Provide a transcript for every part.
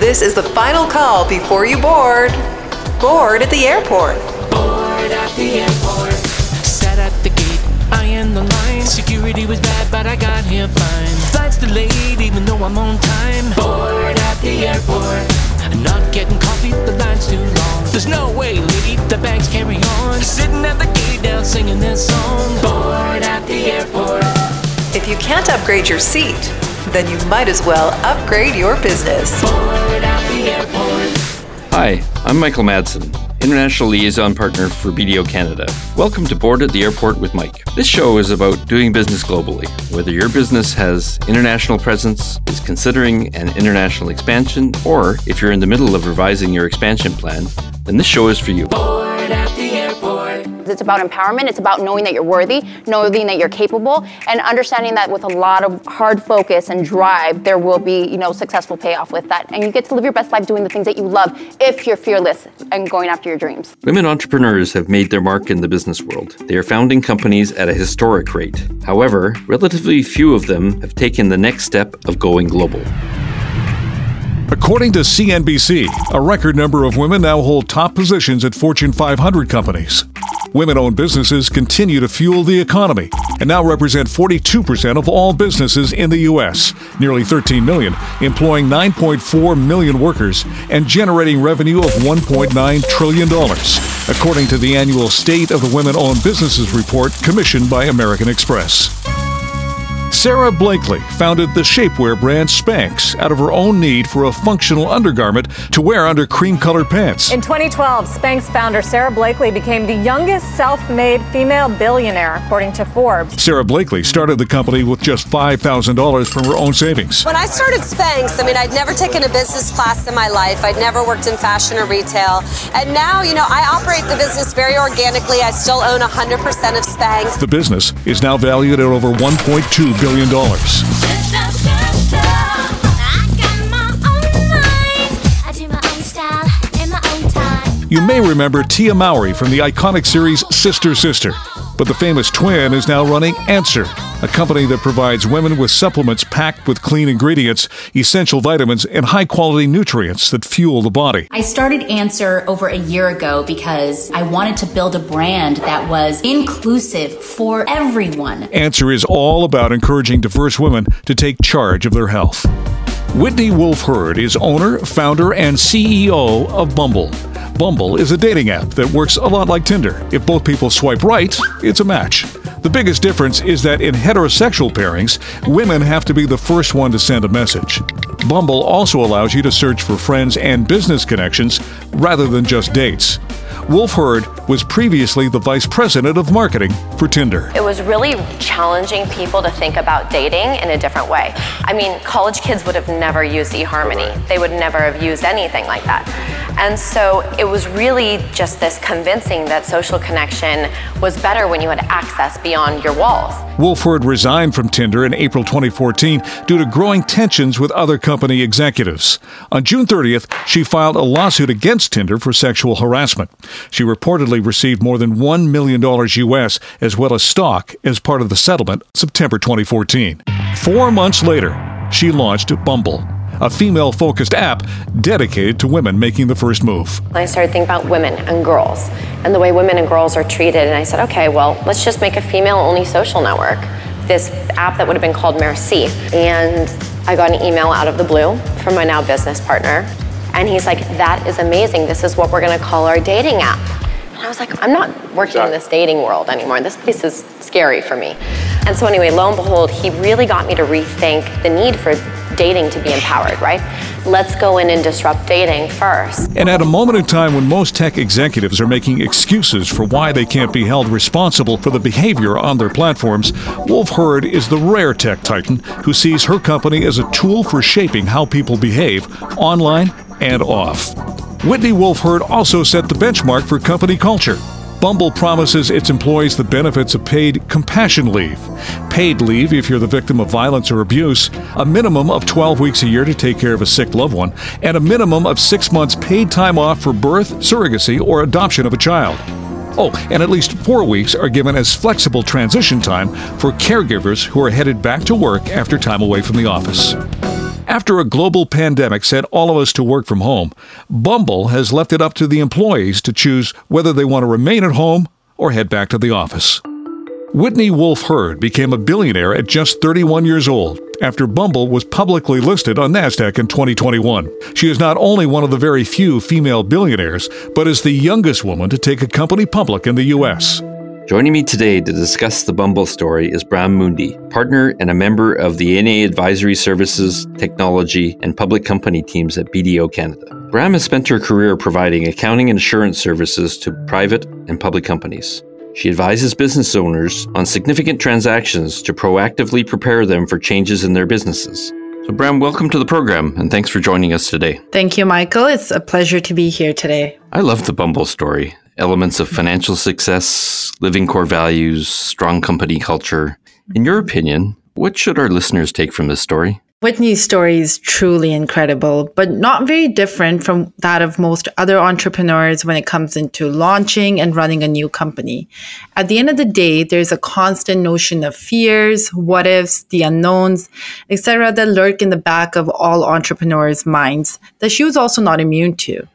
This is the final call before you board. Board at the airport. Board at the airport. Sat at the gate, eyeing the line. Security was bad, but I got here fine. Flight's delayed, even though I'm on time. Board at the airport. Not getting coffee, the line's too long. There's no way, lady, the bags carry on. Sitting at the gate now singing this song. Board at the airport. If you can't upgrade your seat, then you might as well upgrade your business. Board at the airport. Hi, I'm Michael Madsen, International Liaison Partner for BDO Canada. Welcome to Board at the Airport with Mike. This show is about doing business globally. Whether your business has international presence, is considering an international expansion, or if you're in the middle of revising your expansion plan, then this show is for you. Board at the airport. It's about empowerment. It's about knowing that you're worthy, knowing that you're capable, and understanding that with a lot of hard focus and drive, there will be, you know, successful payoff with that. And you get to live your best life doing the things that you love if you're fearless and going after your dreams. Women entrepreneurs have made their mark in the business world. They are founding companies at a historic rate. However, relatively few of them have taken the next step of going global. According to CNBC, a record number of women now hold top positions at Fortune 500 companies. Women owned businesses continue to fuel the economy and now represent 42% of all businesses in the U.S., nearly 13 million, employing 9.4 million workers and generating revenue of $1.9 trillion, according to the annual State of the Women Owned Businesses report commissioned by American Express. Sara Blakely founded the shapewear brand Spanx out of her own need for a functional undergarment to wear under cream colored pants. In 2012, Spanx founder Sara Blakely became the youngest self made female billionaire, according to Forbes. Sara Blakely started the company with just $5,000 from her own savings. When I started Spanx, I mean, I'd never taken a business class in my life. I'd never worked in fashion or retail. And now, you know, I operate the business very organically. I still own 100% of Spanx. The business is now valued at over $1.2 billion. You may remember Tia Mowry from the iconic series Sister Sister. But the famous twin is now running Anser, a company that provides women with supplements packed with clean ingredients, essential vitamins, and high quality nutrients that fuel the body. I started Anser over a year ago because I wanted to build a brand that was inclusive for everyone. Anser is all about encouraging diverse women to take charge of their health. Whitney Wolfe Herd is owner, founder, and CEO of Bumble. Bumble is a dating app that works a lot like Tinder. If both people swipe right, it's a match. The biggest difference is that in heterosexual pairings, women have to be the first one to send a message. Bumble also allows you to search for friends and business connections rather than just dates. Wolfe Herd was previously the vice president of marketing for Tinder. It was really challenging people to think about dating in a different way. I mean, college kids would have never used eHarmony. They would never have used anything like that. And so it was really just this convincing that social connection was better when you had access beyond your walls. Wolfe Herd resigned from Tinder in April 2014 due to growing tensions with other company executives. On June 30th, she filed a lawsuit against Tinder for sexual harassment. She reportedly received more than $1 million US as well as stock as part of the settlement September 2014. Four months later, she launched Bumble, a female focused app dedicated to women making the first move. I started thinking about women and girls and the way women and girls are treated. And I said, okay, well, let's just make a female only social network. This app that would have been called Merci. And I got an email out of the blue from my now business partner. And he's like, that is amazing. This is what we're going to call our dating app. And I was like, I'm not working in this dating world anymore. This place is scary for me. And so, anyway, lo and behold, he really got me to rethink the need for dating to be empowered, right? Let's go in and disrupt dating first. And at a moment in time when most tech executives are making excuses for why they can't be held responsible for the behavior on their platforms, Wolfe Herd is the rare tech titan who sees her company as a tool for shaping how people behave online and off. Whitney Wolfe Herd also set the benchmark for company culture. Bumble promises its employees the benefits of paid compassion leave. Paid leave if you're the victim of violence or abuse, a minimum of 12 weeks a year to take care of a sick loved one, and a minimum of six months paid time off for birth, surrogacy, or adoption of a child. Oh, and at least four weeks are given as flexible transition time for caregivers who are headed back to work after time away from the office. After a global pandemic sent all of us to work from home, Bumble has left it up to the employees to choose whether they want to remain at home or head back to the office. Whitney Wolfe Herd became a billionaire at just 31 years old after Bumble was publicly listed on NASDAQ in 2021. She is not only one of the very few female billionaires, but is the youngest woman to take a company public in the U.S. Joining me today to discuss the Bumble story is Bram Mundy, partner and a member of the NA Advisory Services, Technology, and Public Company teams at BDO Canada. Bram has spent her career providing accounting and assurance services to private and public companies. She advises business owners on significant transactions to proactively prepare them for changes in their businesses. So, Bram, welcome to the program and thanks for joining us today. Thank you, Michael. It's a pleasure to be here today. I love the Bumble story elements of financial success, living core values, strong company culture. In your opinion, what should our listeners take from this story? Whitney's story is truly incredible, but not very different from that of most other entrepreneurs when it comes into launching and running a new company. At the end of the day, there's a constant notion of fears, what ifs, the unknowns, etc., that lurk in the back of all entrepreneurs' minds that she was also not immune to.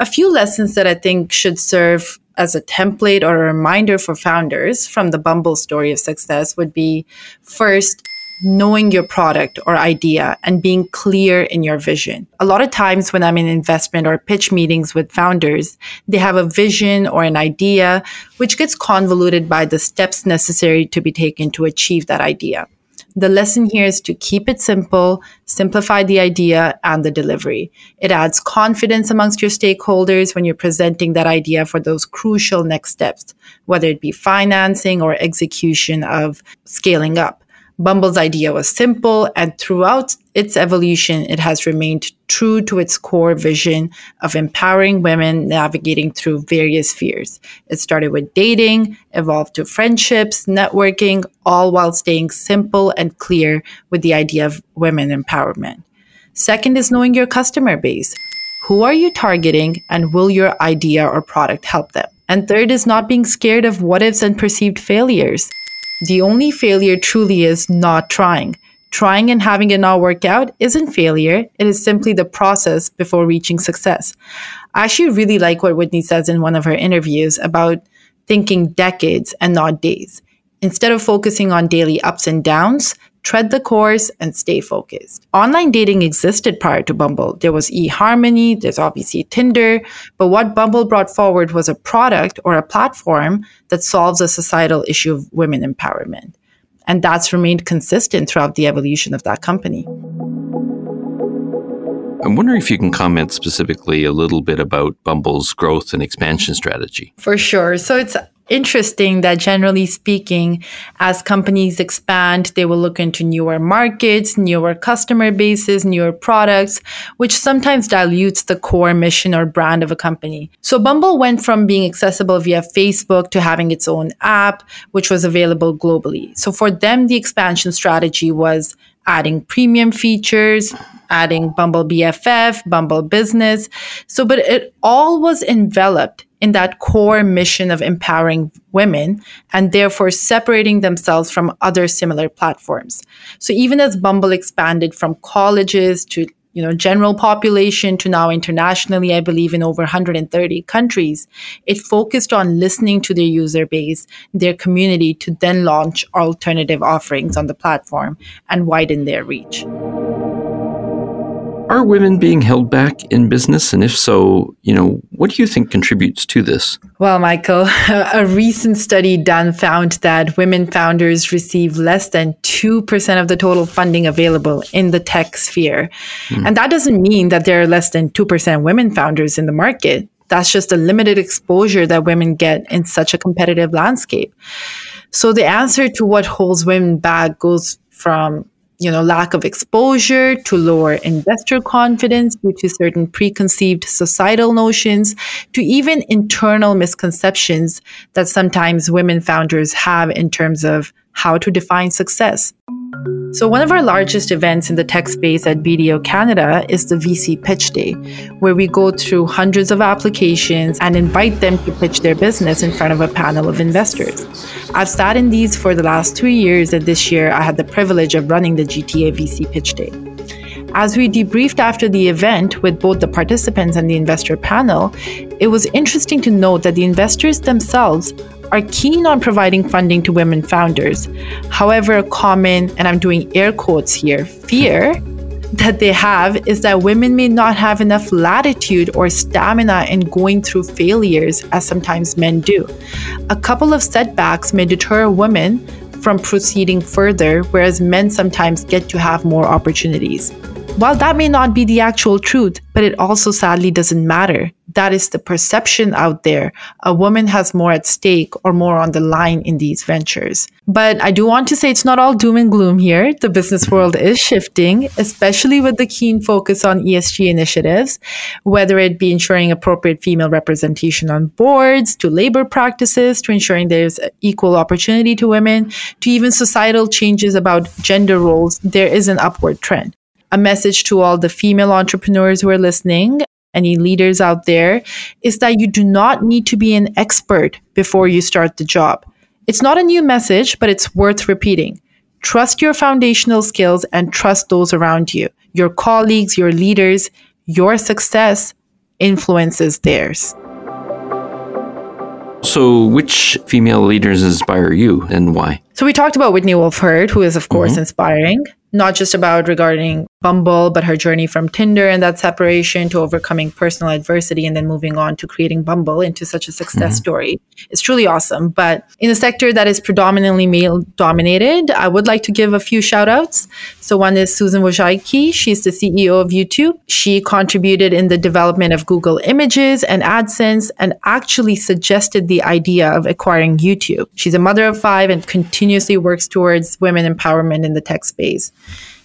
A few lessons that I think should serve as a template or a reminder for founders from the Bumble story of success would be first, knowing your product or idea and being clear in your vision. A lot of times when I'm in investment or pitch meetings with founders, they have a vision or an idea, which gets convoluted by the steps necessary to be taken to achieve that idea. The lesson here is to keep it simple, simplify the idea and the delivery. It adds confidence amongst your stakeholders when you're presenting that idea for those crucial next steps, whether it be financing or execution of scaling up. Bumble's idea was simple, and throughout its evolution, it has remained true to its core vision of empowering women navigating through various fears. It started with dating, evolved to friendships, networking, all while staying simple and clear with the idea of women empowerment. Second is knowing your customer base. Who are you targeting, and will your idea or product help them? And third is not being scared of what ifs and perceived failures. The only failure truly is not trying. Trying and having it not work out isn't failure, it is simply the process before reaching success. I actually really like what Whitney says in one of her interviews about thinking decades and not days. Instead of focusing on daily ups and downs, tread the course, and stay focused. Online dating existed prior to Bumble. There was eHarmony, there's obviously Tinder, but what Bumble brought forward was a product or a platform that solves a societal issue of women empowerment. And that's remained consistent throughout the evolution of that company. I'm wondering if you can comment specifically a little bit about Bumble's growth and expansion strategy. For sure. So it's interesting that generally speaking, as companies expand, they will look into newer markets, newer customer bases, newer products, which sometimes dilutes the core mission or brand of a company. So Bumble went from being accessible via Facebook to having its own app, which was available globally. So for them, the expansion strategy was adding premium features, adding Bumble BFF, Bumble Business. So, but it all was enveloped in that core mission of empowering women and therefore separating themselves from other similar platforms. So even as Bumble expanded from colleges to you know general population to now internationally i believe in over 130 countries it focused on listening to their user base their community to then launch alternative offerings on the platform and widen their reach are women being held back in business? And if so, you know, what do you think contributes to this? Well, Michael, a recent study done found that women founders receive less than 2% of the total funding available in the tech sphere. Mm. And that doesn't mean that there are less than 2% women founders in the market. That's just a limited exposure that women get in such a competitive landscape. So the answer to what holds women back goes from you know, lack of exposure to lower investor confidence due to certain preconceived societal notions to even internal misconceptions that sometimes women founders have in terms of how to define success. So, one of our largest events in the tech space at BDO Canada is the VC Pitch Day, where we go through hundreds of applications and invite them to pitch their business in front of a panel of investors. I've sat in these for the last two years, and this year I had the privilege of running the GTA VC Pitch Day. As we debriefed after the event with both the participants and the investor panel, it was interesting to note that the investors themselves are keen on providing funding to women founders. However, a common, and I'm doing air quotes here, fear that they have is that women may not have enough latitude or stamina in going through failures as sometimes men do. A couple of setbacks may deter women from proceeding further, whereas men sometimes get to have more opportunities. While that may not be the actual truth, but it also sadly doesn't matter. That is the perception out there. A woman has more at stake or more on the line in these ventures. But I do want to say it's not all doom and gloom here. The business world is shifting, especially with the keen focus on ESG initiatives, whether it be ensuring appropriate female representation on boards, to labor practices, to ensuring there's equal opportunity to women, to even societal changes about gender roles. There is an upward trend a message to all the female entrepreneurs who are listening, any leaders out there, is that you do not need to be an expert before you start the job. It's not a new message, but it's worth repeating. Trust your foundational skills and trust those around you, your colleagues, your leaders. Your success influences theirs. So, which female leaders inspire you and why? So, we talked about Whitney Wolfe Herd, who is, of course, mm-hmm. inspiring not just about regarding Bumble, but her journey from Tinder and that separation to overcoming personal adversity and then moving on to creating Bumble into such a success mm-hmm. story. It's truly awesome. But in a sector that is predominantly male dominated, I would like to give a few shout outs. So one is Susan Wojcicki. She's the CEO of YouTube. She contributed in the development of Google Images and AdSense and actually suggested the idea of acquiring YouTube. She's a mother of five and continuously works towards women empowerment in the tech space.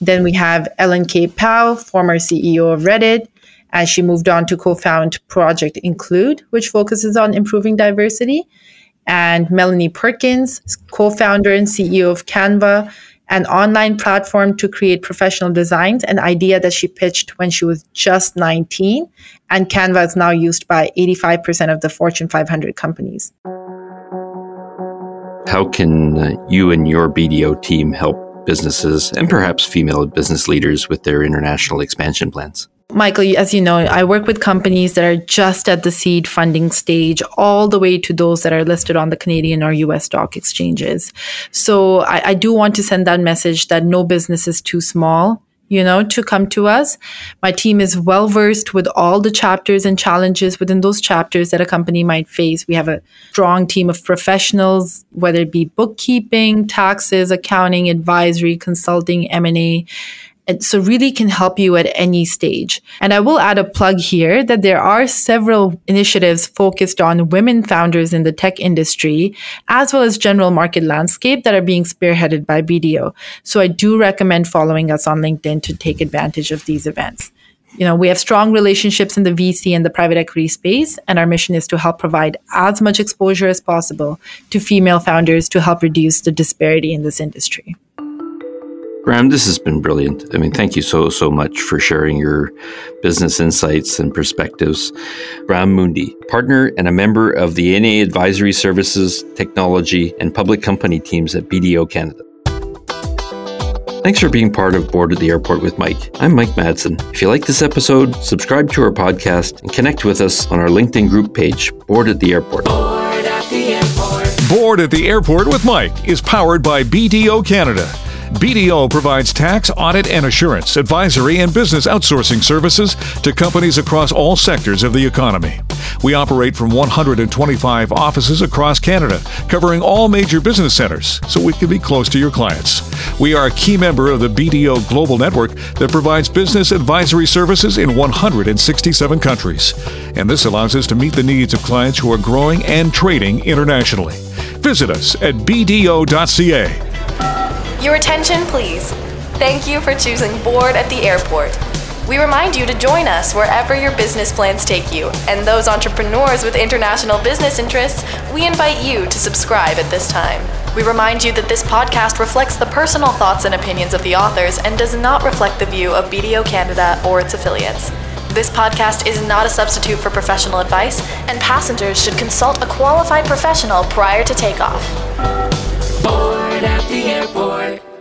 Then we have Ellen K. Pao, former CEO of Reddit, as she moved on to co-found Project Include, which focuses on improving diversity. And Melanie Perkins, co-founder and CEO of Canva, an online platform to create professional designs, an idea that she pitched when she was just 19. And Canva is now used by 85% of the Fortune 500 companies. How can uh, you and your BDO team help businesses and perhaps female business leaders with their international expansion plans? Michael, as you know, I work with companies that are just at the seed funding stage, all the way to those that are listed on the Canadian or US stock exchanges. So I, I do want to send that message that no business is too small you know, to come to us. My team is well versed with all the chapters and challenges within those chapters that a company might face. We have a strong team of professionals, whether it be bookkeeping, taxes, accounting, advisory, consulting, M&A, and so really can help you at any stage. And I will add a plug here that there are several initiatives focused on women founders in the tech industry, as well as general market landscape that are being spearheaded by BDO. So I do recommend following us on LinkedIn to take advantage of these events. You know, we have strong relationships in the VC and the private equity space, and our mission is to help provide as much exposure as possible to female founders to help reduce the disparity in this industry. Graham, this has been brilliant. I mean, thank you so, so much for sharing your business insights and perspectives. Graham Mundy, partner and a member of the NA Advisory Services, Technology, and Public Company teams at BDO Canada. Thanks for being part of Board at the Airport with Mike. I'm Mike Madsen. If you like this episode, subscribe to our podcast and connect with us on our LinkedIn group page, Board at the Airport. Board at the Airport. Board at the Airport with Mike is powered by BDO Canada BDO provides tax, audit, and assurance, advisory, and business outsourcing services to companies across all sectors of the economy. We operate from 125 offices across Canada, covering all major business centers, so we can be close to your clients. We are a key member of the BDO Global Network that provides business advisory services in 167 countries. And this allows us to meet the needs of clients who are growing and trading internationally. Visit us at bdo.ca. Your attention, please. Thank you for choosing Board at the Airport. We remind you to join us wherever your business plans take you, and those entrepreneurs with international business interests, we invite you to subscribe at this time. We remind you that this podcast reflects the personal thoughts and opinions of the authors and does not reflect the view of BDO Canada or its affiliates. This podcast is not a substitute for professional advice, and passengers should consult a qualified professional prior to takeoff. At the airport.